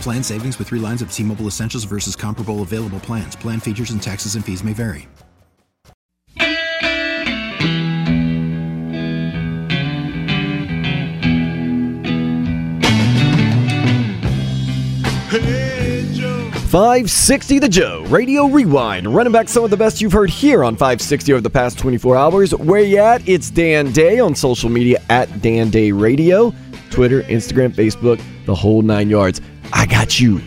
Plan savings with three lines of T Mobile Essentials versus comparable available plans. Plan features and taxes and fees may vary. Five sixty the Joe Radio Rewind, running back some of the best you've heard here on 560 over the past 24 hours. Where you at? It's Dan Day on social media at Dan Day Radio, Twitter, Instagram, Facebook, the whole nine yards. I got you,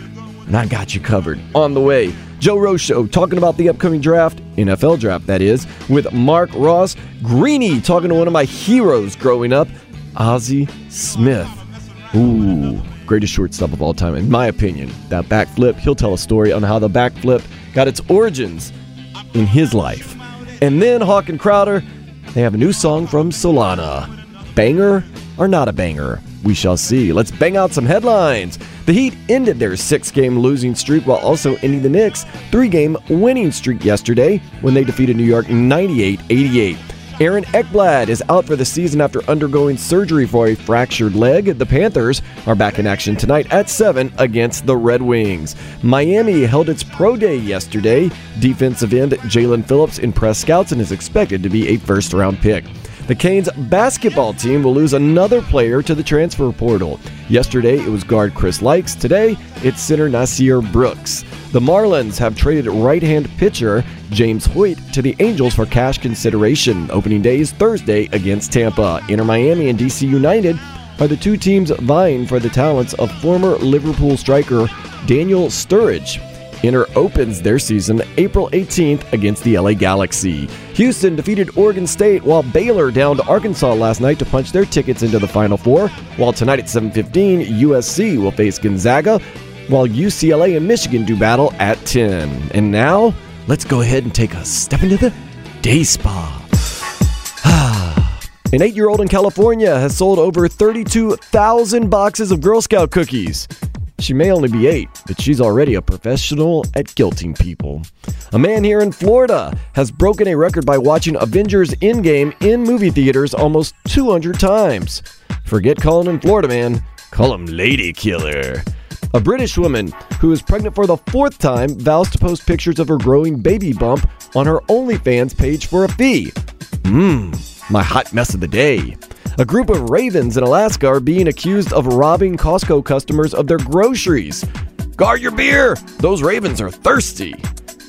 and I got you covered. On the way, Joe Rose Show talking about the upcoming draft, NFL draft that is, with Marc Ross. Greeny talking to one of my heroes growing up, Ozzie Smith. Ooh, greatest shortstop of all time, in my opinion. That backflip, he'll tell a story on how the backflip got its origins in his life. And then Hawk and Crowder, they have a new song from Solana. Banger or not a banger? We shall see. Let's bang out some headlines. The Heat ended their six game losing streak while also ending the Knicks' three game winning streak yesterday when they defeated New York 98 88. Aaron Ekblad is out for the season after undergoing surgery for a fractured leg. The Panthers are back in action tonight at 7 against the Red Wings. Miami held its pro day yesterday. Defensive end Jaelan Phillips impressed scouts and is expected to be a first round pick. The Canes basketball team will lose another player to the transfer portal. Yesterday, it was guard Chris Lykes. Today, it's center Nysier Brooks. The Marlins have traded right hand pitcher James Hoyt to the Angels for cash consideration. Opening day is Thursday against Tampa. Inter Miami and DC United are the two teams vying for the talents of former Liverpool striker Daniel Sturridge. Inter opens their season April 18th against the LA Galaxy. Houston defeated Oregon State while Baylor downed Arkansas last night to punch their tickets into the Final Four. While tonight at 7:15, USC will face Gonzaga, while UCLA and Michigan do battle at 10. And now, let's go ahead and take a step into the day spa. An eight year old in California has sold over 32,000 boxes of Girl Scout cookies. She may only be eight, but she's already a professional at guilting people. A man here in Florida has broken a record by watching Avengers Endgame in movie theaters almost 200 times. Forget calling him Florida man, call him Lady Killer. A British woman who is pregnant for the fourth time vows to post pictures of her growing baby bump on her OnlyFans page for a fee. Mmm, my hot mess of the day. A group of ravens in Alaska are being accused of robbing Costco customers of their groceries. Guard your beer! Those ravens are thirsty.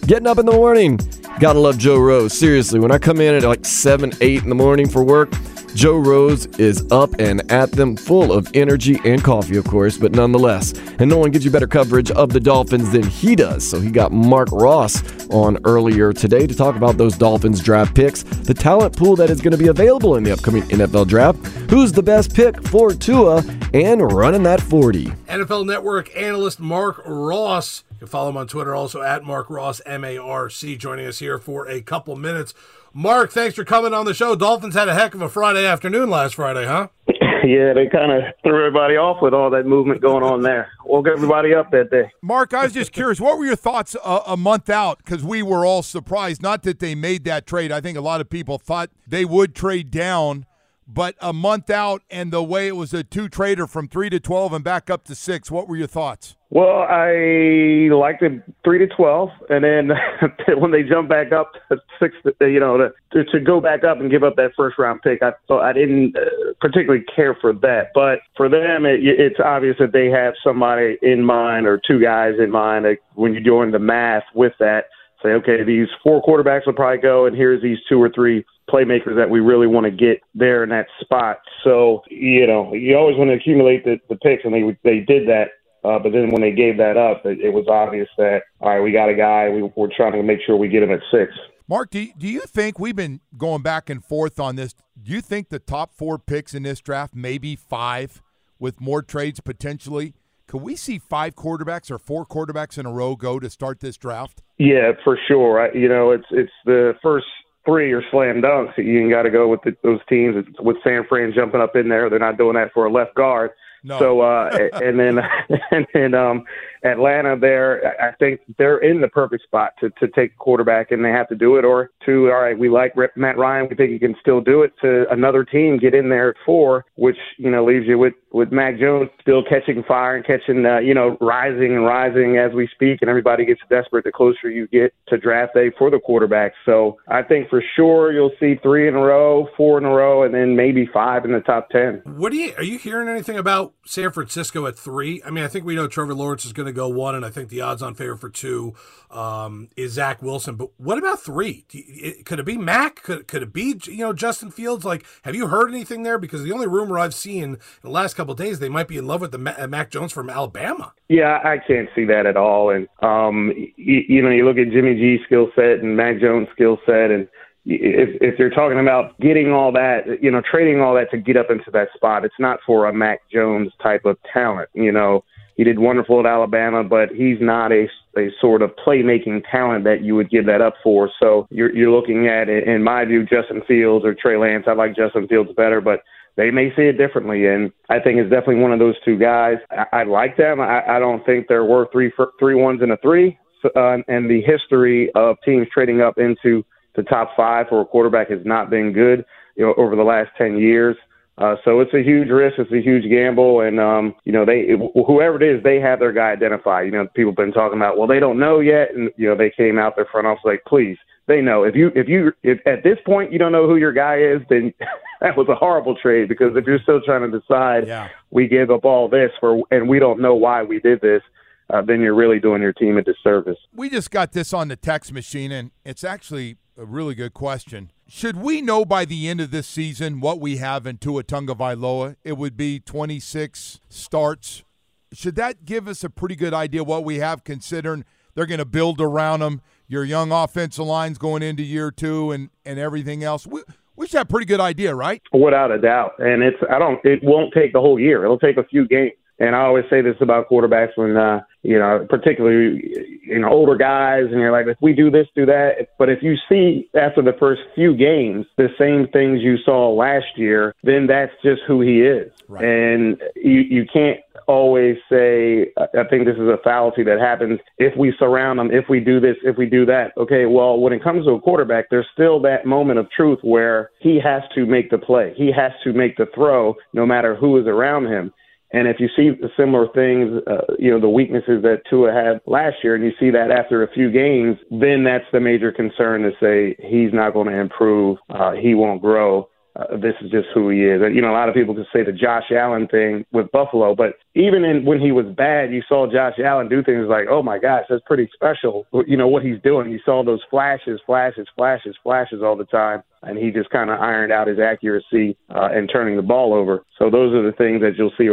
Getting up in the morning. Gotta love Joe Rose. Seriously, when I come in at like 7, 8 in the morning for work, Joe Rose is up and at them, full of energy and coffee, of course, but nonetheless. And no one gives you better coverage of the Dolphins than he does. So he got Marc Ross on earlier today to talk about those Dolphins draft picks, the talent pool that is going to be available in the upcoming NFL draft, who's the best pick for Tua, and running that 40. NFL Network analyst Marc Ross. You can follow him on Twitter also at Marc Ross, M A R C, joining us here for a couple minutes. Marc, thanks for coming on the show. Dolphins had a heck of a Friday afternoon last Friday, huh? Yeah, they kind of threw everybody off with all that movement going on there. Woke everybody up that day. Marc, I was just curious, what were your thoughts a, a month out? Because we were all surprised. Not that they made that trade. I think a lot of people thought they would trade down, but a month out and the way it was a two trader from three to 12 and back up to six, what were your thoughts? Well, I liked it three to twelve, and then when they jump back up to six, you know, to, to go back up and give up that first round pick, I thought I didn't uh, particularly care for that. But for them, it, it's obvious that they have somebody in mind or two guys in mind. Like when you're doing the math with that, say, okay, these four quarterbacks will probably go, and here's these two or three playmakers that we really want to get there in that spot. So you know, you always want to accumulate the, the picks, and they they did that uh, but then when they gave that up, it, it was obvious that all right, we got a guy. We, we're trying to make sure we get him at six. Marc, do you, do you think we've been going back and forth on this? Do you think the top four picks in this draft, maybe five, with more trades potentially? Could we see five quarterbacks or four quarterbacks in a row go to start this draft? Yeah, for sure. I, you know, it's it's the first three are slam dunks. You got to go with the, those teams with San Fran jumping up in there. They're not doing that for a left guard. No. So uh, and then and then um, Atlanta, there I think they're in the perfect spot to to take quarterback, and they have to do it. Or to all right, we like Matt Ryan, we think he can still do it. To another team, get in there at four, which you know leaves you with with Mac Jones still catching fire and catching uh, you know rising and rising as we speak, and everybody gets desperate the closer you get to draft day for the quarterback. So I think for sure you'll see three in a row, four in a row, and then maybe five in the top ten. What do you are you hearing anything about? San Francisco at three. I mean, I think we know Trevor Lawrence is going to go one, and I think the odds on favor for two um, is Zach Wilson. But what about three? You, could it be Mac? Could, could it be you know Justin Fields? Like, have you heard anything there? Because the only rumor I've seen in the last couple days, they might be in love with the uh, Mac Jones from Alabama. Yeah, I can't see that at all. And um, you, you know, you look at Jimmy G's skill set and Mac Jones' skill set, and if if you're talking about getting all that, you know, trading all that to get up into that spot, it's not for a Mac Jones type of talent. You know, he did wonderful at Alabama, but he's not a a sort of playmaking talent that you would give that up for. So you're you're looking at, in my view, Justin Fields or Trey Lance. I like Justin Fields better, but they may see it differently, and I think it's definitely one of those two guys. I, I like them. I, I don't think they're worth three three ones and a three. Uh, and the history of teams trading up into the top five for a quarterback has not been good, you know, over the last ten years. Uh, so it's a huge risk. It's a huge gamble, and um, you know, they whoever it is, they have their guy identified. You know, people have been talking about, well, they don't know yet, and you know, they came out their front office like, please, they know. If you if you if at this point you don't know who your guy is, then that was a horrible trade because if you're still trying to decide, yeah. we gave up all this for, and we don't know why we did this. Uh, then you're really doing your team a disservice. We just got this on the text machine, and it's actually a really good question. Should we know by the end of this season what we have in Tua Tagovailoa? It would be 26 starts. Should that give us a pretty good idea what we have, considering they're going to build around him? Your young offensive line's going into year two, and and everything else. We, we should have a pretty good idea, right? Without a doubt. And it's I don't. It won't take the whole year. It'll take a few games. And I always say this about quarterbacks when, uh, you know, particularly, you know, older guys, and you're like, if we do this, do that. But if you see after the first few games the same things you saw last year, then that's just who he is. Right. And you, you can't always say, I think this is a fallacy that happens if we surround them, if we do this, if we do that. Okay, well, when it comes to a quarterback, there's still that moment of truth where he has to make the play. He has to make the throw no matter who is around him. And if you see similar things, uh, you know, the weaknesses that Tua had last year, and you see that after a few games, then that's the major concern to say he's not going to improve, uh, he won't grow. Uh, this is just who he is. And, You know, a lot of people can say the Josh Allen thing with Buffalo, but even in, when he was bad, you saw Josh Allen do things like, oh my gosh, that's pretty special. You know, what he's doing. You saw those flashes, flashes, flashes, flashes all the time and he just kind of ironed out his accuracy uh, and turning the ball over. So those are the things that you'll see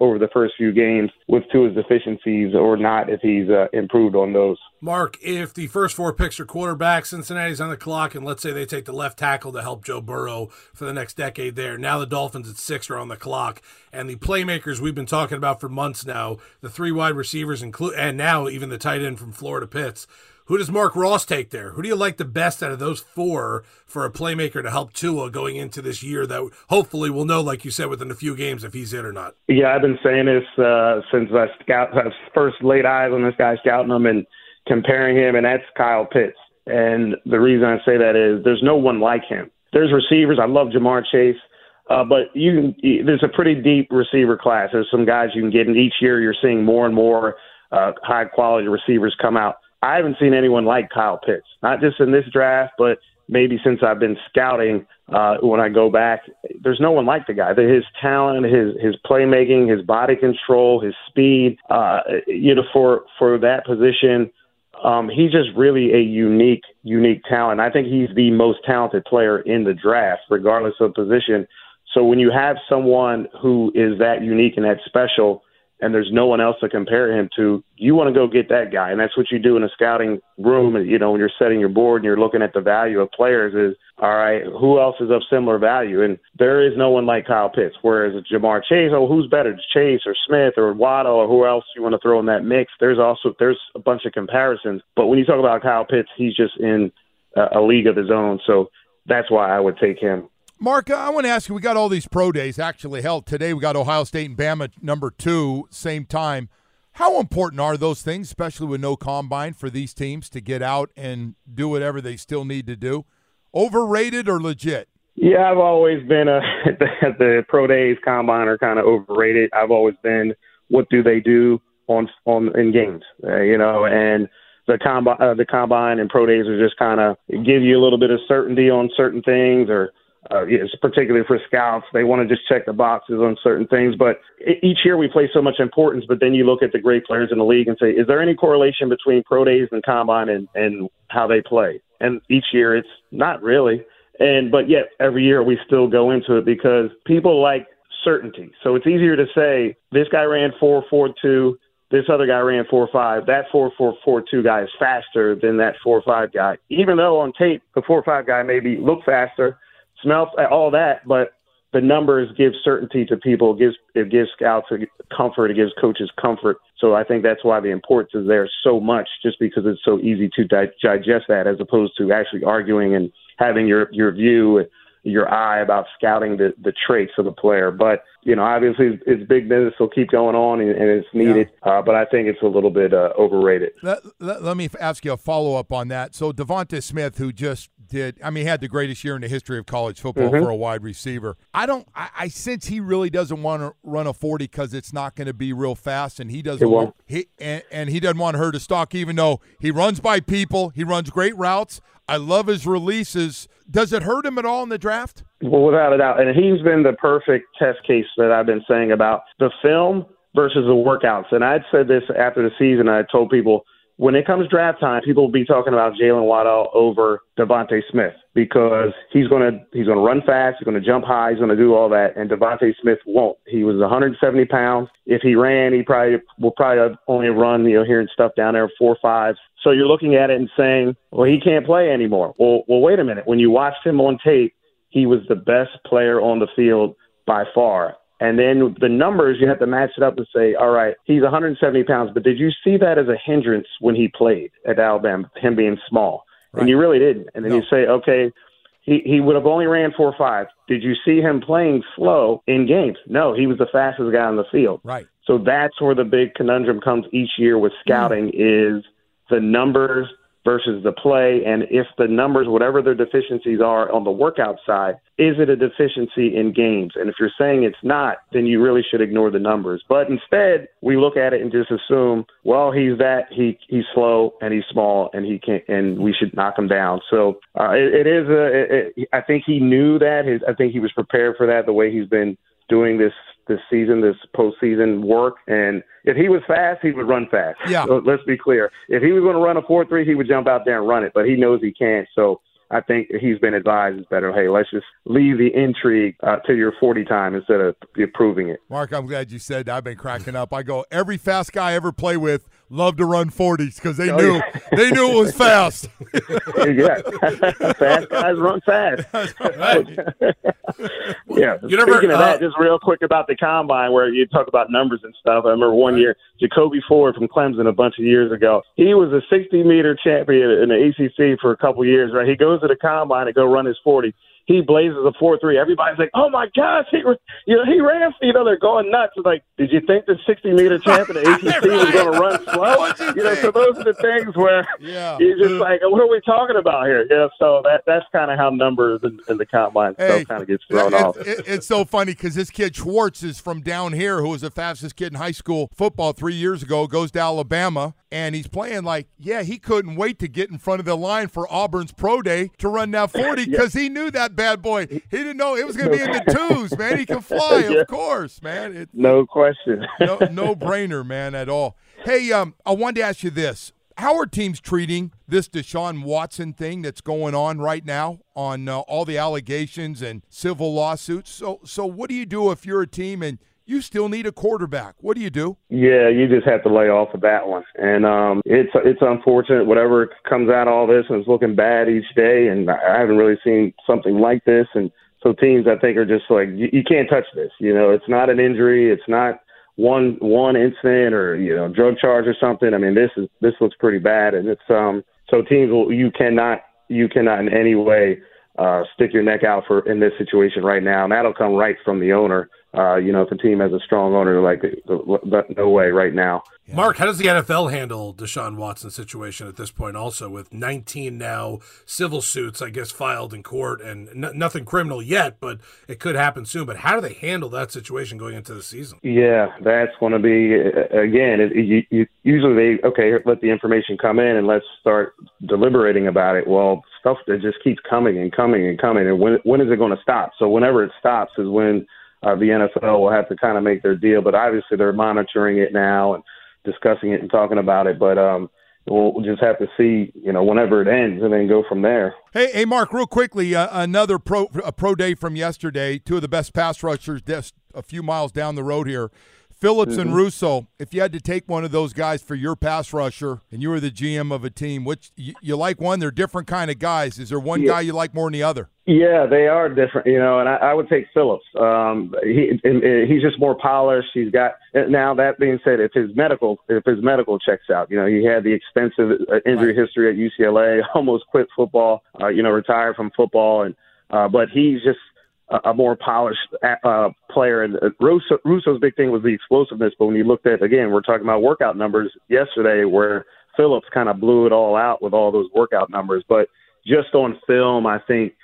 over the first few games with Tua's deficiencies or not if he's uh, improved on those. Marc, if the first four picks are quarterbacks, Cincinnati's on the clock, and let's say they take the left tackle to help Joe Burrow for the next decade there. Now the Dolphins at six are on the clock, and the playmakers we've been talking about for months now, the three wide receivers, include, and now even the tight end from Florida Pitts who does Marc Ross take there? Who do you like the best out of those four for a playmaker to help Tua going into this year that hopefully we'll know, like you said, within a few games if he's in or not? Yeah, I've been saying this uh, since I scout I first laid eyes on this guy, scouting him and comparing him, and that's Kyle Pitts. And the reason I say that is there's no one like him. There's receivers. I love Ja'Marr Chase. Uh, but you, there's a pretty deep receiver class. There's some guys you can get, and each year you're seeing more and more uh, high quality receivers come out. I haven't seen anyone like Kyle Pitts, not just in this draft, but maybe since I've been scouting. Uh, when I go back, there's no one like the guy. His talent, his his playmaking, his body control, his speed. Uh, you know, for for that position, um, he's just really a unique unique talent. I think he's the most talented player in the draft, regardless of position. So when you have someone who is that unique and that special, and there's no one else to compare him to, you want to go get that guy. And that's what you do in a scouting room. You know, when you're setting your board and you're looking at the value of players is, all right, who else is of similar value? And there is no one like Kyle Pitts. Whereas Ja'Marr Chase, oh, who's better, Chase or Smith or Waddle or who else you want to throw in that mix? There's also, there's a bunch of comparisons. But when you talk about Kyle Pitts, he's just in a league of his own. So that's why I would take him. Marc, I want to ask you. We got all these pro days actually held today. We got Ohio State and Bama number two, same time. How important are those things, especially with no combine, for these teams to get out and do whatever they still need to do? Overrated or legit? Yeah, I've always been a the pro days combine are kind of overrated. I've always been what do they do on on in games, uh, you know, and the combine uh, the combine and pro days are just kind of give you a little bit of certainty on certain things or uh, yes, particularly for scouts, they want to just check the boxes on certain things. But each year we place so much importance. But then you look at the great players in the league and say, is there any correlation between pro days and combine and, and how they play? And each year it's not really. And but yet every year we still go into it because people like certainty. So it's easier to say this guy ran four four two. This other guy ran four five. That four four four two guy is faster than that four five guy. Even though on tape the four five guy maybe look faster, smells uh, all that, but the numbers give certainty to people. Gives it gives scouts comfort. It gives coaches comfort. So I think that's why the importance is there so much, just because it's so easy to di- digest that, as opposed to actually arguing and having your your view, your eye about scouting the the traits of the player. But you know, obviously it's big business. will keep going on, and, and it's needed. Yeah. Uh, but I think it's a little bit uh, overrated. Let, let, let, me ask you a follow up on that. So DeVonta Smith, who just did. I mean, had the greatest year in the history of college football mm-hmm. for a wide receiver. I don't. I, I sense he really doesn't want to run a forty because it's not going to be real fast, and he doesn't. Want, he and, and he doesn't want her to stalk, even though he runs by people. He runs great routes. I love his releases. Does it hurt him at all in the draft? Well, without a doubt, and he's been the perfect test case that I've been saying about the film versus the workouts. And I'd said this after the season. I told people when it comes draft time, people will be talking about Jaylen Waddle over DeVonta Smith because he's gonna he's gonna run fast, he's gonna jump high, he's gonna do all that, and DeVonta Smith won't. He was 170 pounds. If he ran, he probably will probably only run you know hearing stuff down there four five. So you're looking at it and saying, well, he can't play anymore. Well, well, wait a minute. When you watched him on tape, he was the best player on the field by far. And then the numbers, you have to match it up and say, all right, he's 170 pounds, but did you see that as a hindrance when he played at Alabama, him being small? Right. And you really didn't. And then no. you say, okay, he, he would have only ran four or five. Did you see him playing slow in games? No, he was the fastest guy on the field. Right. So that's where the big conundrum comes each year with scouting mm. is the numbers versus the play. And if the numbers, whatever their deficiencies are on the workout side, is it a deficiency in games? And if you're saying it's not, then you really should ignore the numbers. But instead, we look at it and just assume, well, he's that, he he's slow and he's small and he can and we should knock him down. So uh, it, it is a. It, it, I think he knew that. His, I think he was prepared for that. The way he's been doing this this season, this postseason work. And if he was fast, he would run fast. Yeah. So let's be clear. If he was going to run a four three, he would jump out there and run it. But he knows he can't. So I think he's been advised it's better. Hey, let's just leave the intrigue uh, to your 40 time instead of proving it. Marc, I'm glad you said that. I've been cracking up. I go, every fast guy I ever play with loved to run 40s because they oh, knew yeah. they knew it was fast. yeah, fast guys run fast. Right. yeah. You never, Speaking of uh, that, just real quick about the combine where you talk about numbers and stuff. I remember one year Jacoby Ford from Clemson a bunch of years ago. He was a 60 meter champion in the ACC for a couple years. Right, he goes to the combine to go run his 40 he blazes a four three. Everybody's like, "Oh my gosh, he you know he ran." You know they're going nuts. It's like, did you think the sixty meter champ in the ACC was going to run slow? You, you know, so those are the things where yeah. you're just like, what are we talking about here? Yeah, so that that's kind of how numbers in, in the combine hey, stuff kind of gets thrown it, off. It, it's so funny because this kid Schwartz is from down here, who was the fastest kid in high school football three years ago. Goes to Alabama and he's playing like, yeah, he couldn't wait to get in front of the line for Auburn's pro day to run that 40 because yeah. he knew that bad boy. He didn't know it was going to be in the twos, man. He can fly, yeah. of course, man. It, no question. no, no brainer, man, at all. Hey, um, I wanted to ask you this. How are teams treating this Deshaun Watson thing that's going on right now on uh, all the allegations and civil lawsuits? So, so what do you do if you're a team and – you still need a quarterback. What do you do? Yeah, you just have to lay off of that one. And um, it's it's unfortunate. Whatever comes out of all this, and it's looking bad each day. And I haven't really seen something like this. And so teams, I think, are just like you, you can't touch this. You know, it's not an injury. It's not one one incident or you know drug charge or something. I mean, this is this looks pretty bad. And it's um so teams will you cannot you cannot in any way uh, stick your neck out for in this situation right now, and that'll come right from the owner. Uh, you know, if a team has a strong owner, like no way right now. Marc, how does the NFL handle Deshaun Watson's situation at this point? Also, with 19 now civil suits, I guess filed in court, and n- nothing criminal yet, but it could happen soon. But how do they handle that situation going into the season? Yeah, that's going to be again. It, you, you, usually they okay, let the information come in and let's start deliberating about it. Well, stuff that just keeps coming and coming and coming, and when when is it going to stop? So whenever it stops is when uh, the NFL will have to kind of make their deal. But obviously, they're monitoring it now and discussing it and talking about it. But um, we'll just have to see, you know, whenever it ends, and then go from there. Hey, hey, Marc, real quickly, uh, another pro a pro day from yesterday. Two of the best pass rushers just a few miles down the road here. Phillips mm-hmm. and Rousseau, if you had to take one of those guys for your pass rusher and you were the GM of a team, which you, you like one, they're different kind of guys. Is there one yeah. guy you like more than the other? Yeah, they are different, you know, and I, I would take Phillips. Um, he he's just more polished. He's got now. That being said, if his medical if his medical checks out, you know, he had the extensive uh, injury right. history at UCLA, almost quit football, uh, you know, retired from football, and uh, but he's just a, more polished uh, player. And uh, Rousseau, Rousseau's big thing was the explosiveness. But when you looked at again, we're talking about workout numbers yesterday, where Phillips kind of blew it all out with all those workout numbers, but just on film, I think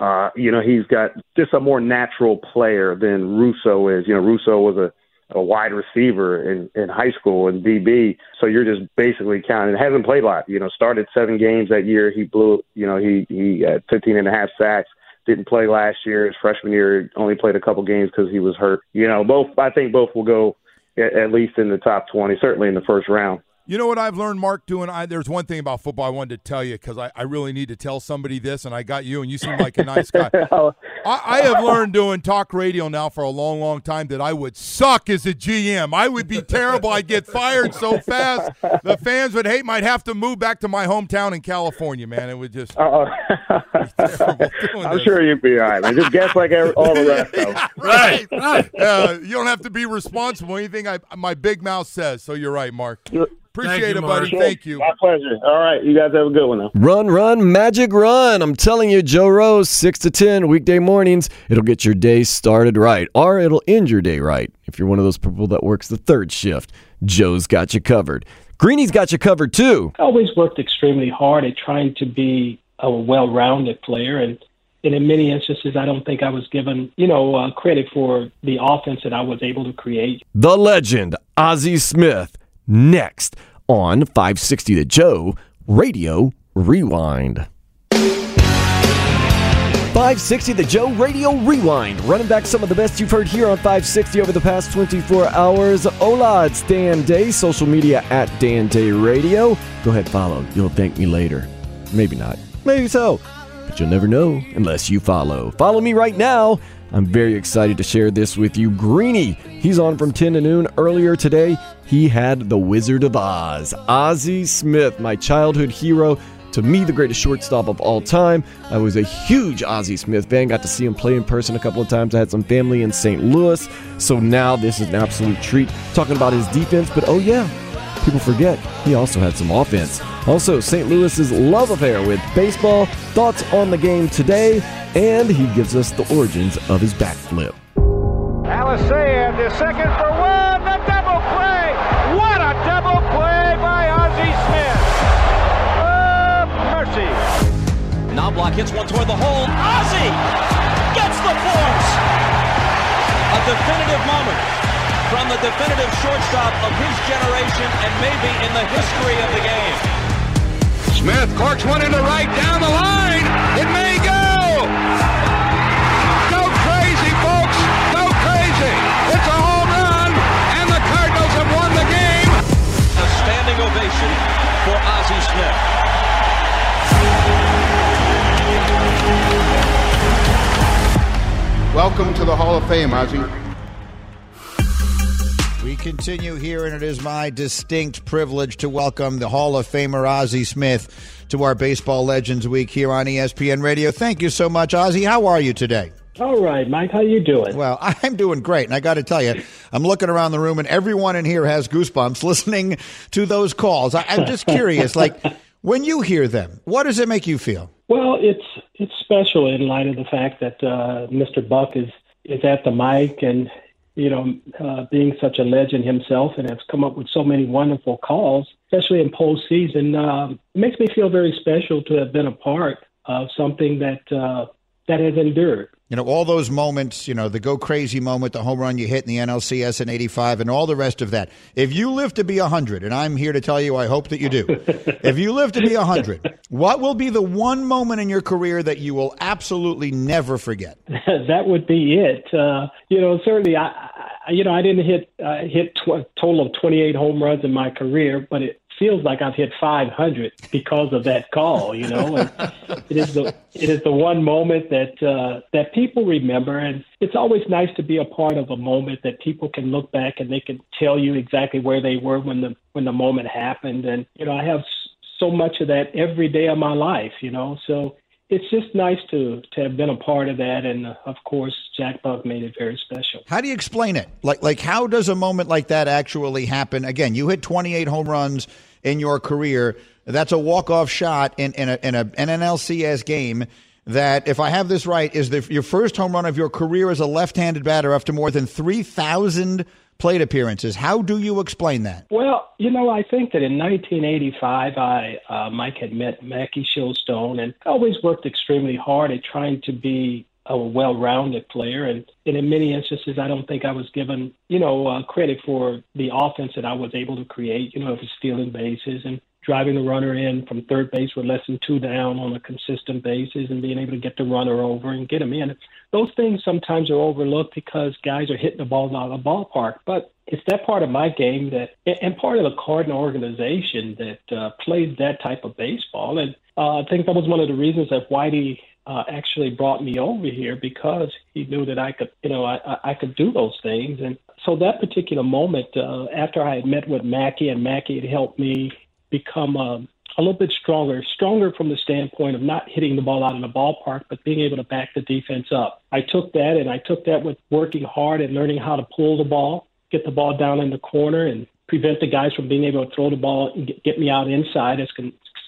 uh, you know, he's got just a more natural player than Rousseau is. You know, Rousseau was a a wide receiver in, in high school in DB. So you're just basically counting. Hasn't played a lot. You know, started seven games that year. He blew. You know, he he had 15 and a half sacks. Didn't play last year. His freshman year, only played a couple games because he was hurt. You know, both. I think both will go at, at least in the top 20, certainly in the first round. You know what I've learned, Marc, doing? I, there's one thing about football I wanted to tell you because I, I really need to tell somebody this, and I got you, and you seem like a nice guy. I, I have learned doing talk radio now for a long, long time that I would suck as a GM. I would be terrible. I'd get fired so fast. The fans would hate. Might have to move back to my hometown in California, man. It would just. Uh-oh. I'm this. sure you'd be all right, man. Just guess like all the rest. yeah, right, right. Uh, you don't have to be responsible. Anything I, my big mouth says. So you're right, Marc. You're, Appreciate it, buddy. Thank you. My pleasure. All right. You guys have a good one now. Run, run, magic run. I'm telling you, Joe Rose, 6 to 10, weekday mornings. It'll get your day started right, or it'll end your day right. If you're one of those people that works the third shift, Joe's got you covered. Greeny's got you covered too. I always worked extremely hard at trying to be a well rounded player. And, and in many instances, I don't think I was given, you know, uh, credit for the offense that I was able to create. The legend, Ozzie Smith next on 560 The Joe Radio Rewind. 560 The Joe Radio Rewind. Running back some of the best you've heard here on 560 over the past 24 hours. Hola, it's Dan Day. Social media at Dan Day Radio. Go ahead, follow. You'll thank me later. Maybe not. Maybe so. But you'll never know unless you follow. Follow me right now. I'm very excited to share this with you. Greeny, he's on from 10 to noon earlier today he had the Wizard of Oz, Ozzie Smith, my childhood hero. To me, the greatest shortstop of all time. I was a huge Ozzie Smith fan. Got to see him play in person a couple of times. I had some family in St. Louis. So now this is an absolute treat. Talking about his defense, but oh yeah, people forget he also had some offense. Also, St. Louis's love affair with baseball, thoughts on the game today, and he gives us the origins of his backflip. Alicea the second for one, the double play. What a double play by Ozzie Smith. Oh, mercy. Knoblauch hits one toward the hole. Ozzie gets the force. A definitive moment from the definitive shortstop of his generation and maybe in the history of the game. Smith corks one into right down the line. It may go. Go crazy, folks. Go crazy. It's a home run, and the Cardinals have won the game. A standing ovation for Ozzie Smith. Welcome to the Hall of Fame, Ozzie. We continue here, and it is my distinct privilege to welcome the Hall of Famer Ozzie Smith to our Baseball Legends Week here on ESPN Radio. Thank you so much, Ozzie. How are you today? All right, Mike. How you doing? Well, I'm doing great, and I got to tell you, I'm looking around the room, and everyone in here has goosebumps listening to those calls. I, I'm just curious, like when you hear them, what does it make you feel? Well, it's it's special in light of the fact that uh, Mr. Buck is is at the mic and you know uh, being such a legend himself and has come up with so many wonderful calls, especially in postseason. Um, it makes me feel very special to have been a part of something that uh, that has endured. You know, all those moments, you know, the go crazy moment, the home run you hit in the NLCS in 85, and all the rest of that. If you live to be 100, and I'm here to tell you, I hope that you do. if you live to be 100, what will be the one moment in your career that you will absolutely never forget? that would be it. Uh, you know, certainly, I, I, you know, I didn't hit uh, hit tw- total of 28 home runs in my career, but it feels like I've hit 500 because of that call. You know, and it is the it is the one moment that uh, that people remember, and it's always nice to be a part of a moment that people can look back and they can tell you exactly where they were when the when the moment happened. And you know, I have so much of that every day of my life. You know, so it's just nice to to have been a part of that, and uh, of course, Jack Buck made it very special. How do you explain it? Like, like how does a moment like that actually happen? Again, you hit 28 home runs in your career. That's a walk off shot in in, a, in a, an NLCS game. That, if I have this right, is the, your first home run of your career as a left-handed batter after more than 3,000 plate appearances. How do you explain that? Well, you know, I think that in 1985, I uh, Mike had met Mackie Shilstone and always worked extremely hard at trying to be a well-rounded player, and, and in many instances, I don't think I was given, you know, uh, credit for the offense that I was able to create. You know, of stealing bases and driving the runner in from third base with less than two down on a consistent basis, and being able to get the runner over and get him in. Those things sometimes are overlooked because guys are hitting the ball out of the ballpark, but it's that part of my game that, and part of the Cardinal organization that uh, plays that type of baseball. And uh, I think that was one of the reasons that Whitey uh, actually brought me over here because he knew that I could, you know, I, I could do those things. And so that particular moment, uh, after I had met with Mackie and Mackie had helped me become a, a little bit stronger, stronger from the standpoint of not hitting the ball out in the ballpark, but being able to back the defense up. I took that and I took that with working hard and learning how to pull the ball, get the ball down in the corner and prevent the guys from being able to throw the ball and get me out inside as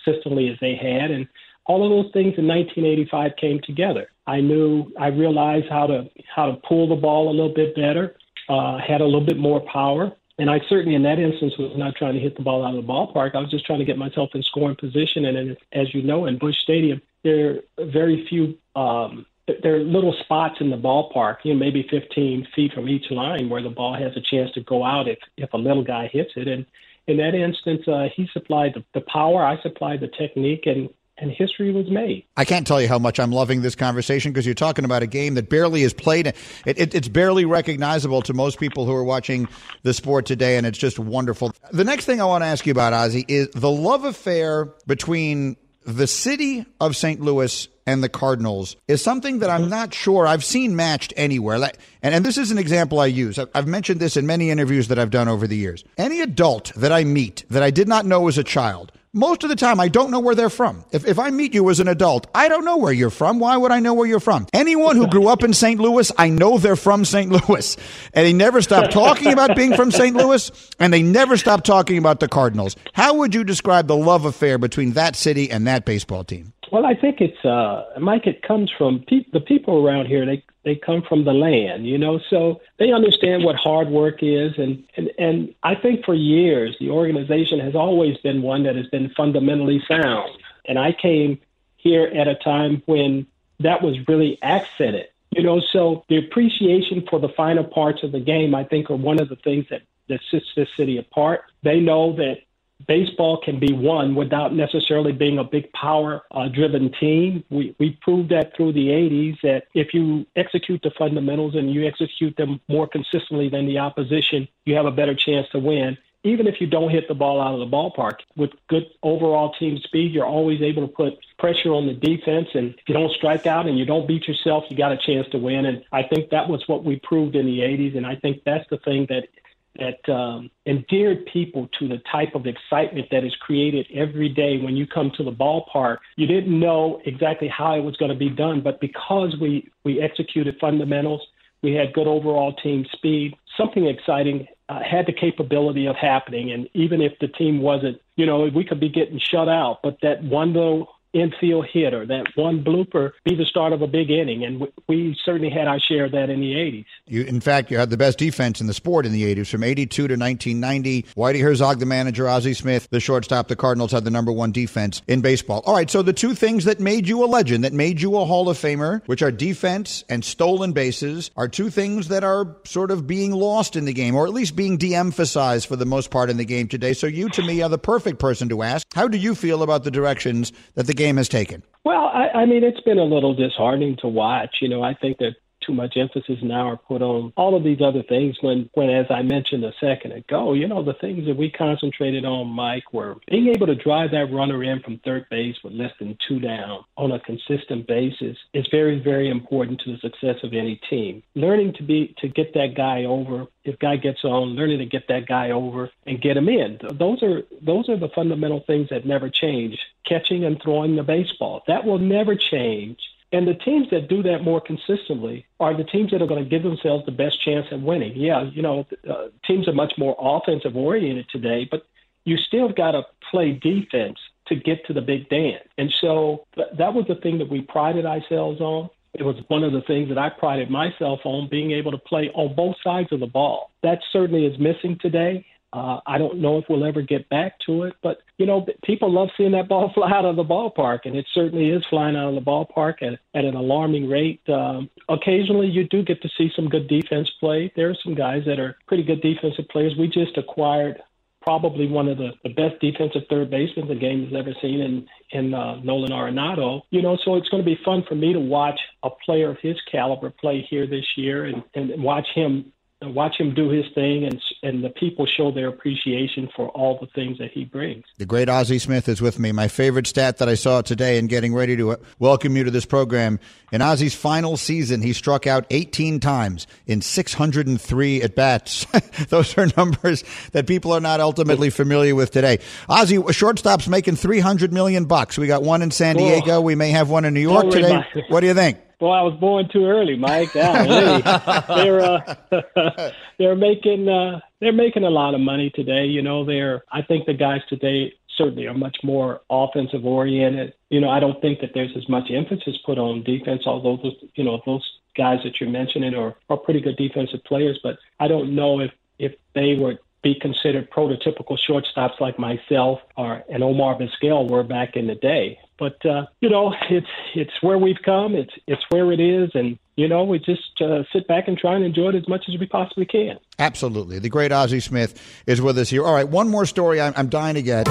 consistently as they had. And all of those things in 1985 came together. I knew, I realized how to how to pull the ball a little bit better, uh, had a little bit more power, and I certainly in that instance was not trying to hit the ball out of the ballpark. I was just trying to get myself in scoring position. And as you know, in Busch Stadium, there are very few. Um, there are little spots in the ballpark, you know, maybe 15 feet from each line, where the ball has a chance to go out if if a little guy hits it. And in that instance, uh, he supplied the, the power, I supplied the technique, and and history was made. I can't tell you how much I'm loving this conversation because you're talking about a game that barely is played. It, it, it's barely recognizable to most people who are watching the sport today, and it's just wonderful. The next thing I want to ask you about, Ozzie, is the love affair between the city of St. Louis and the Cardinals is something that I'm mhm. not sure I've seen matched anywhere. And, and this is an example I use. I've mentioned this in many interviews that I've done over the years. Any adult that I meet that I did not know as a child most of the time I don't know where they're from. If, if I meet you as an adult, I don't know where you're from. Why would I know where you're from? Anyone who grew up in St. Louis, I know they're from St. Louis. And they never stop talking about being from St. Louis, and they never stop talking about the Cardinals. How would you describe the love affair between that city and that baseball team? Well, I think it's uh, Mike. It comes from pe- the people around here. They they come from the land, you know, so they understand what hard work is, and and and I think for years the organization has always been one that has been fundamentally sound. And I came here at a time when that was really accented, you know. So the appreciation for the finer parts of the game, I think, are one of the things that that sets this city apart. They know that baseball can be won without necessarily being a big power uh, driven team. We, we proved that through the 80s that if you execute the fundamentals and you execute them more consistently than the opposition, you have a better chance to win. Even if you don't hit the ball out of the ballpark, with good overall team speed, you're always able to put pressure on the defense. And if you don't strike out and you don't beat yourself, you got a chance to win. And I think that was what we proved in the 80s. And I think that's the thing that that um, endeared people to the type of excitement that is created every day when you come to the ballpark. You didn't know exactly how it was going to be done, but because we, we executed fundamentals, we had good overall team speed, something exciting uh, had the capability of happening. And even if the team wasn't, you know, we could be getting shut out, but that one little infield hit or that one blooper be the start of a big inning. And we, we certainly had our share of that in the 80s. You, in fact, you had the best defense in the sport in the 80s from 82 to 1990. Whitey Herzog, the manager, Ozzie Smith, the shortstop. The Cardinals had the number one defense in baseball. All right, so the two things that made you a legend, that made you a Hall of Famer, which are defense and stolen bases, are two things that are sort of being lost in the game, or at least being de emphasized for the most part in the game today. So you, to me, are the perfect person to ask. How do you feel about the directions that the game has taken? Well, I, I mean, it's been a little disheartening to watch. You know, I think that too much emphasis now are put on all of these other things when, when, as I mentioned a second ago, you know, the things that we concentrated on, Mike, were being able to drive that runner in from third base with less than two down on a consistent basis is very, very important to the success of any team. Learning to be, to get that guy over, if guy gets on, learning to get that guy over and get him in. Those are, those are the fundamental things that never change. Catching and throwing the baseball. That will never change and the teams that do that more consistently are the teams that are going to give themselves the best chance at winning. Yeah, you know, uh, teams are much more offensive oriented today, but you still got to play defense to get to the big dance. And so th- that was the thing that we prided ourselves on. It was one of the things that I prided myself on, being able to play on both sides of the ball. That certainly is missing today. Uh, I don't know if we'll ever get back to it, but you know, people love seeing that ball fly out of the ballpark, and it certainly is flying out of the ballpark at, at an alarming rate. Um, occasionally, you do get to see some good defense play. There are some guys that are pretty good defensive players. We just acquired probably one of the, the best defensive third basemen the game has ever seen in in uh, Nolan Arenado. You know, so it's going to be fun for me to watch a player of his caliber play here this year and, and watch him watch him do his thing and and the people show their appreciation for all the things that he brings. The great Ozzie Smith is with me. My favorite stat that I saw today in getting ready to uh, welcome you to this program. In Ozzie's final season, he struck out 18 times in 603 at bats. Those are numbers that people are not ultimately familiar with today. Ozzie, a shortstop's making 300 million bucks. We got one in San oh. Diego. Oh. We may have one in New York today. What do you think? Well, I was born too early, Mike. they're uh, they're making uh, they're making a lot of money today. You know, they're I think the guys today certainly are much more offensive oriented. You know, I don't think that there's as much emphasis put on defense, although those you know those guys that you're mentioning are are pretty good defensive players. But I don't know if if they were be considered prototypical shortstops like myself or and Omar Vizquel were back in the day. But uh, you know, it's it's where we've come. It's it's where it is, and you know, we just uh, sit back and try and enjoy it as much as we possibly can. Absolutely, the great Ozzie Smith is with us here. All right, one more story I'm, I'm dying to get.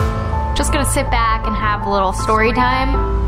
Just gonna sit back and have a little story time.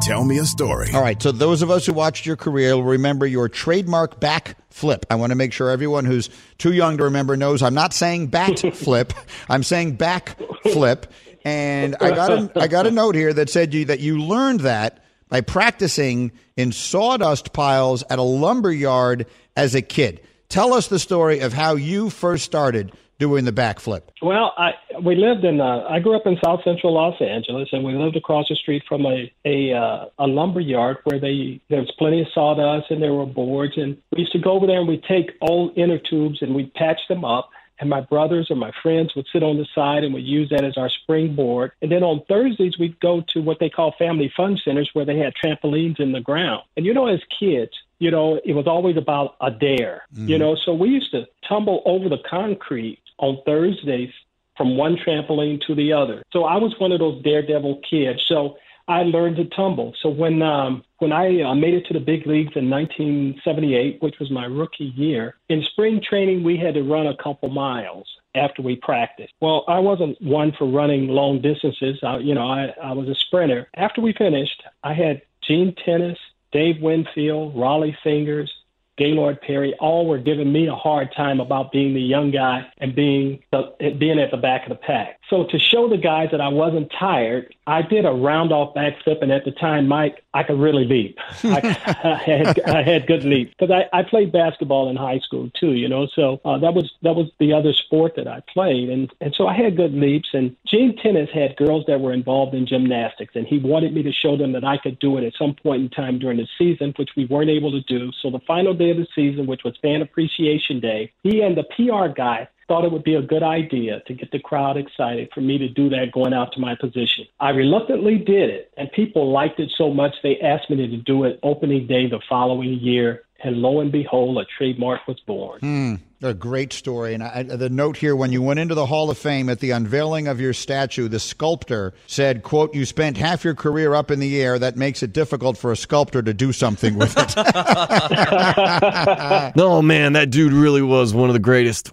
Tell me a story. All right. So, those of us who watched your career will remember your trademark back flip. I want to make sure everyone who's too young to remember knows I'm not saying bat flip, I'm saying back flip. And I got a, I got a note here that said you that you learned that by practicing in sawdust piles at a lumber yard as a kid. Tell us the story of how you first started doing the backflip? Well, I we lived in uh, I grew up in South Central Los Angeles, and we lived across the street from a a uh, a lumber yard where they there was plenty of sawdust and there were boards, and we used to go over there and we'd take old inner tubes and we'd patch them up and my brothers or my friends would sit on the side and would use that as our springboard. And then on Thursdays, we'd go to what they call family fun centers where they had trampolines in the ground. And you know, as kids, you know, it was always about a dare, mm. you know, so we used to tumble over the concrete on Thursdays from one trampoline to the other. So I was one of those daredevil kids. So I learned to tumble. So when um, when I uh, made it to the big leagues in 1978, which was my rookie year, in spring training we had to run a couple miles after we practiced. Well, I wasn't one for running long distances. I, you know, I, I was a sprinter. After we finished, I had Gene Tenace, Dave Winfield, Rollie Fingers, Gaylord Perry, all were giving me a hard time about being the young guy and being the, being at the back of the pack. So to show the guys that I wasn't tired, I did a round off backflip, and at the time, Mike, I could really leap. I, I had I had good leap because I, I played basketball in high school too, you know. So uh, that was that was the other sport that I played, and and so I had good leaps. And Gene Tenace had girls that were involved in gymnastics, and he wanted me to show them that I could do it at some point in time during the season, which we weren't able to do. So the final day of the season, which was Fan Appreciation Day, he and the PR guy thought it would be a good idea to get the crowd excited for me to do that going out to my position. I reluctantly did it, and people liked it so much they asked me to do it opening day the following year. And lo and behold, a trademark was born. Hmm. A great story. And I, the note here when you went into the Hall of Fame at the unveiling of your statue, the sculptor said, quote, you spent half your career up in the air. That makes it difficult for a sculptor to do something with it. oh, man, that dude really was one of the greatest.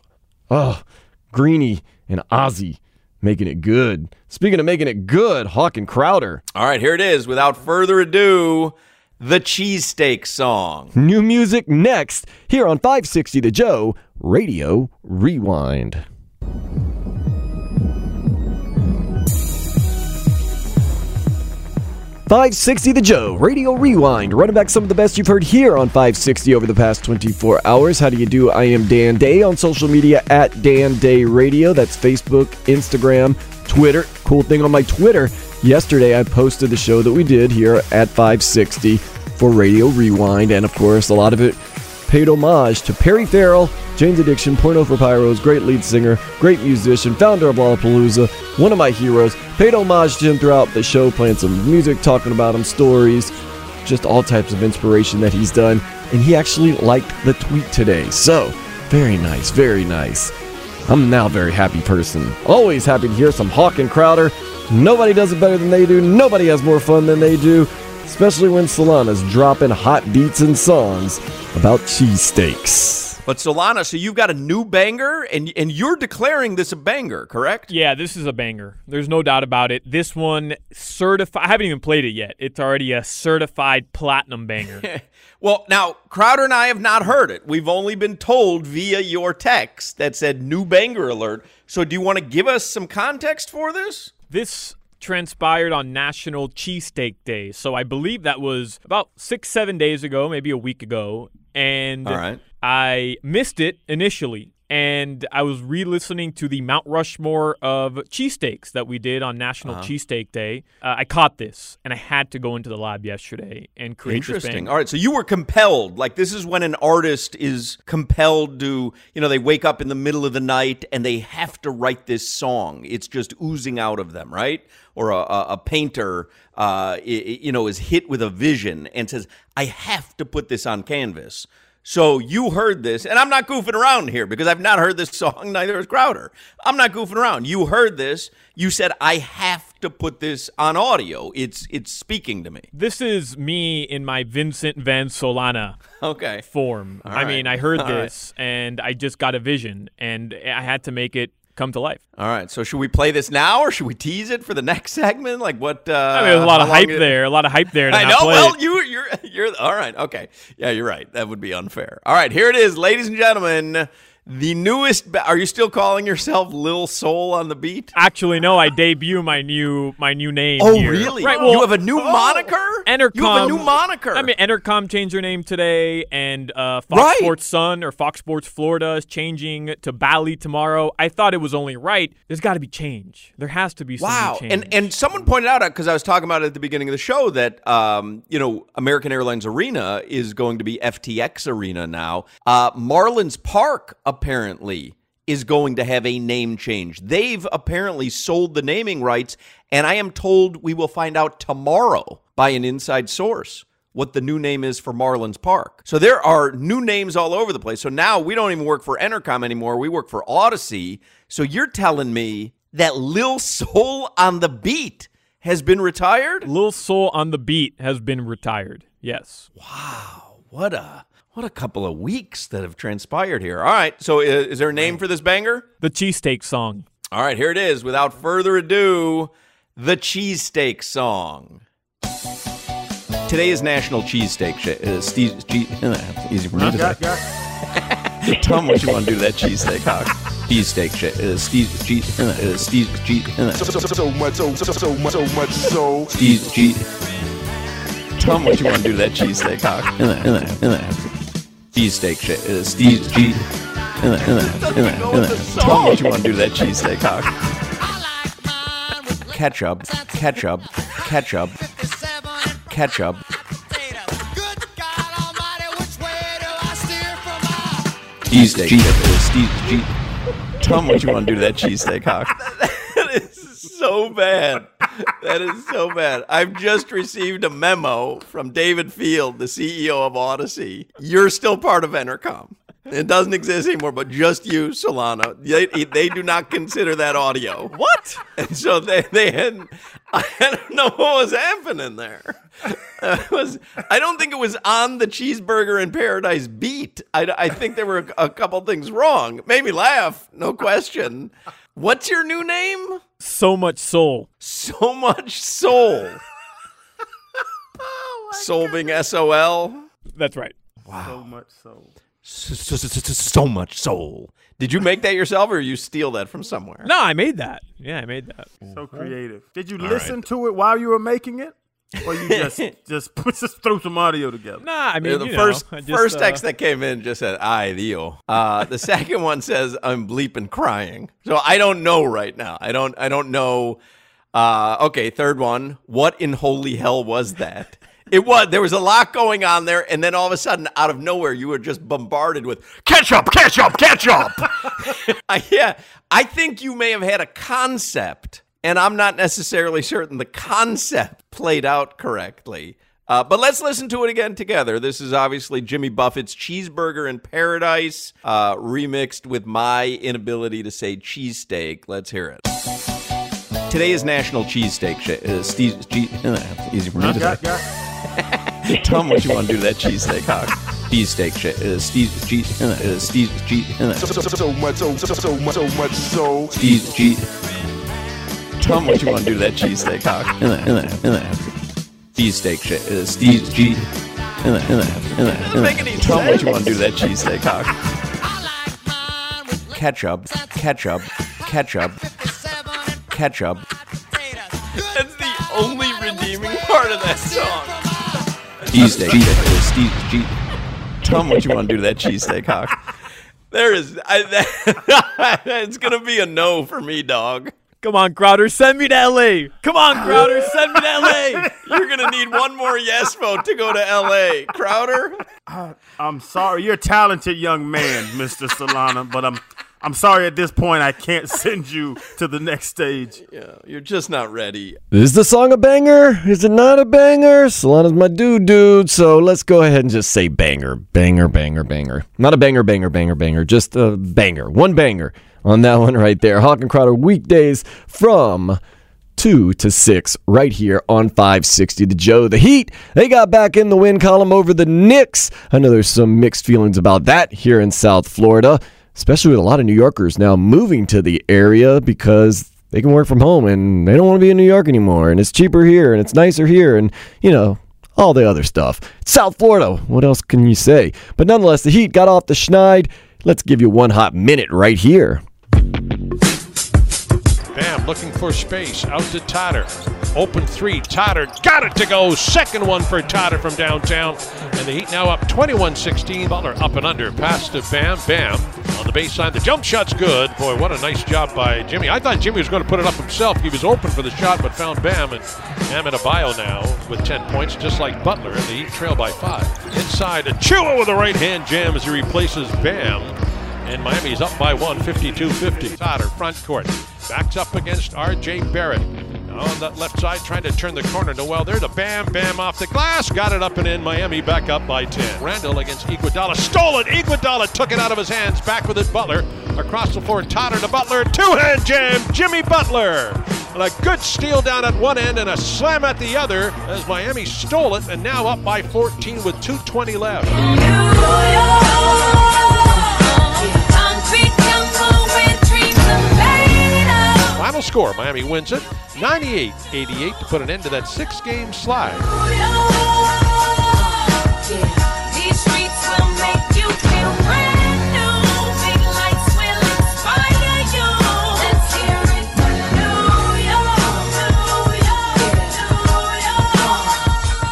Oh, Greeny and Ozzie making it good. Speaking of making it good, Hawk and Crowder. All right, here it is. Without further ado, the cheesesteak song. New music next here on 560 The Joe Radio Rewind. 560 The Joe, Radio Rewind, running back some of the best you've heard here on 560 over the past 24 hours. How do you do? I am Dan Day on social media at Dan Day Radio. That's Facebook, Instagram, Twitter. Cool thing on my Twitter, yesterday I posted the show that we did here at 560 for Radio Rewind, and of course, a lot of it paid homage to Perry Farrell, Jane's Addiction, Porno for Pyros, great lead singer, great musician, founder of Lollapalooza, one of my heroes. Paid homage to him throughout the show, playing some music, talking about him, stories, just all types of inspiration that he's done. And he actually liked the tweet today. So, very nice, very nice. I'm now a very happy person. Always happy to hear some Hawk and Crowder. Nobody does it better than they do. Nobody has more fun than they do especially when Solana's dropping hot beats and songs about cheesesteaks. But Solana, so you've got a new banger, and and you're declaring this a banger, correct? Yeah, this is a banger. There's no doubt about it. This one certified. I haven't even played it yet. It's already a certified platinum banger. well, now Crowder and I have not heard it. We've only been told via your text that said new banger alert. So, do you want to give us some context for this? This transpired on National Cheesesteak Day. So I believe that was about six, seven days ago, maybe a week ago. And I missed it initially and I was re-listening to the Mount Rushmore of cheesesteaks that we did on National uh-huh. Cheesesteak Day. Uh, I caught this, and I had to go into the lab yesterday and create. This. Interesting. All right, so you were compelled. Like this is when an artist is compelled to, you know, they wake up in the middle of the night and they have to write this song. It's just oozing out of them, right? Or a, a, a painter, uh, you know, is hit with a vision and says, "I have to put this on canvas." So you heard this, and I'm not goofing around here because I've not heard this song, neither has Crowder. I'm not goofing around. You heard this. You said I have to put this on audio. It's it's speaking to me. This is me in my Vincent Van Solana okay form. All I right. mean, I heard All this right. and I just got a vision, and I had to make it come to life. All right. So should we play this now, or should we tease it for the next segment? Like what? Uh, I mean, there's a lot of hype it... there. A lot of hype there. I know. Well, it. you, you're, you're all right. Okay. Yeah, you're right. That would be unfair. All right. Here it is, ladies and gentlemen. The newest. Ba- Are you still calling yourself Lil Soul on the beat? Actually, no. I debut my new my new name. Oh, here. really? Right. Well, you have a new moniker. Entercom. You have a new moniker. I mean, Entercom changed their name today, and uh, Fox Right. Sports Sun or Fox Sports Florida is changing to Bally tomorrow. I thought it was only right. There's got to be change. There has to be some Wow, change. and and someone pointed out because I was talking about it at the beginning of the show that um, you know American Airlines Arena is going to be FTX Arena now. Uh, Marlins Park apparently is going to have a name change. They've apparently sold the naming rights, and I am told we will find out tomorrow by an inside source what the new name is for Marlins Park. So there are new names all over the place. So now we don't even work for Entercom anymore. We work for Audacy. So you're telling me that Lil Soul on the beat has been retired? Lil Soul on the beat has been retired. Yes. Wow, what a what a couple of weeks that have transpired here. All right, so is, is there a name for this banger? The cheesesteak song. All right, here it is. Without further adu, the cheesesteak song. Today is National Cheesesteak Day. Uh, Steve, cheese, easy for me to say. Tell what you want to do to that cheesesteak, Hawk. Cheesesteak shit. Uh, Steve, cheese, uh, Steve, cheese, uh, So, so, so, so much, so, so, so much, so much, so. Steve, cheese. Tell what you want to do to that cheesesteak, Hawk. Cheesesteak shit. Uh, Steve, cheese. Tell them what you want to do to that cheesesteak, Hawk. Ketchup, ketchup, ketchup, ketchup. Cheesesteak shit. Uh, Steve, cheese. Tell them what you want to do to that cheesesteak, Hawk. that is so bad. That is so bad. I've just received a memo from David Field, the CEO of Audacy. You're still part of Entercom. It doesn't exist anymore, but just you, Solana. They, they do not consider that audio. What? And so they, they hadn't, I don't know what was happening there. It was, I don't think it was on the Cheeseburger in Paradise beat. I, I think there were a, a couple things wrong. Made me laugh, no question. What's your new name? So much soul. So much soul. Oh soul being S O L. That's right. Wow. So much so. So, so, so, so, so much soul. Did you make that yourself or you steal that from somewhere? No, I made that. Yeah, I made that. So uh-huh. creative. Did you All listen right. to it while you were making it? Or you just just put just threw some audio together? Nah, I mean, Yeah, the you first know, just, first uh, text that came in just said "I Dio." Uh, the second one says "I'm bleeping crying." So I don't know right now. I don't. I don't know. Uh, okay, third one. What in holy hell was that? It was. There was a lot going on there, and then all of a sudden, out of nowhere, you were just bombarded with ketchup, ketchup, ketchup. I, yeah, I think you may have had a concept, and I'm not necessarily certain the concept played out correctly. Uh, but let's listen to it again together. This is obviously Jimmy Buffett's Cheeseburger in Paradise, uh, remixed with my inability to say cheesesteak. Let's hear it. Today is National Cheesesteak Day. Uh, Steve, cheese, uh, easy for me to say. Tell them what you want to do to that cheesesteak, Hawk. Cheesesteak shit. Uh, Steve, uh, Steve, cheese, So, so, so, so much, so, so, so much, so much, so. Steve, cheese. Tell them what you want to do to that cheesesteak, Hawk. Cheesesteak shit. Uh, Steve, cheese. Doesn't make any Tell them what you want to do to that cheesesteak, Hawk. Ketchup, ketchup, ketchup, ketchup. That's the only redeeming part of that song. Cheesesteak shit. Uh, Steve, cheese. Tell them what you want to do to that cheesesteak, Hawk. There is, I, that, it's gonna be a no for me, dog. Come on, Crowder, send me to LA. Come on, Crowder, send me to LA. You're gonna need one more yes vote to go to LA. Crowder, Uh, I'm sorry. You're a talented young man, Mr. Solana, but I'm I'm sorry at this point I can't send you to the next stage. yeah, you're just not ready. Is the song a banger? Is it not a banger? Solana's my dude, dude. So let's go ahead and just say banger, banger, banger, banger. Not a banger, banger, banger, banger. Just a banger. One banger on that one right there. Hawk and Crowder weekdays from 2 to 6 right here on 560 The Joe. The Heat, they got back in the win column over the Knicks. I know there's some mixed feelings about that here in South Florida, especially with a lot of New Yorkers now moving to the area because they can work from home and they don't want to be in New York anymore. And it's cheaper here and it's nicer here and, you know, all the other stuff. South Florida, what else can you say? But nonetheless, the Heat got off the schneid Let's give you one hot minute right here. Bam looking for space. Out to Totter. Open three. Totter got it to go. Second one for Totter from downtown. And the Heat now up 21 16. Butler up and under. Pass to Bam. Bam on the baseline. The jump shot's good. Boy, what a nice job by Jimmy. I thought Jimmy was going to put it up himself. He was open for the shot, but found Bam. And Bam Adebayo now with 10 points, just like Butler. And the Heat trail by five. Inside, Achiuwa with a right hand jam as he replaces Bam. And Miami's up by one, 52 50. Totter, front court. Backs up against R.J. Barrett. On that left side, trying to turn the corner. Noel there to bam, bam off the glass. Got it up and in. Miami back up by 10. Randall against Iguodala. Stole it. Iguodala took it out of his hands. Back with it, Butler. Across the floor, Totter to Butler. Two hand jam. Jimmy Butler. And a good steal down at one end and a slam at the other as Miami stole it and now up by 14 with 2.20 left. Final score Miami wins it 98 88 to put an end to that six game slide.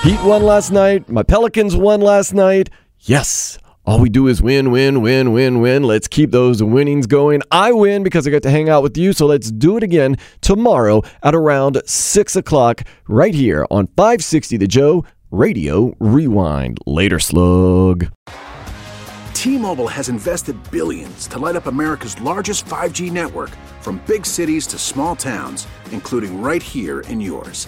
Heat won last night. My Pelicans won last night. Yes. All we do is win, win, win, win, win. Let's keep those winnings going. I win because I get to hang out with you. So let's do it again tomorrow at around 6 o'clock right here on 560 The Joe Radio Rewind. Later, slug. T Mobile has invested billions to light up America's largest 5G network from big cities to small towns, including right here in yours.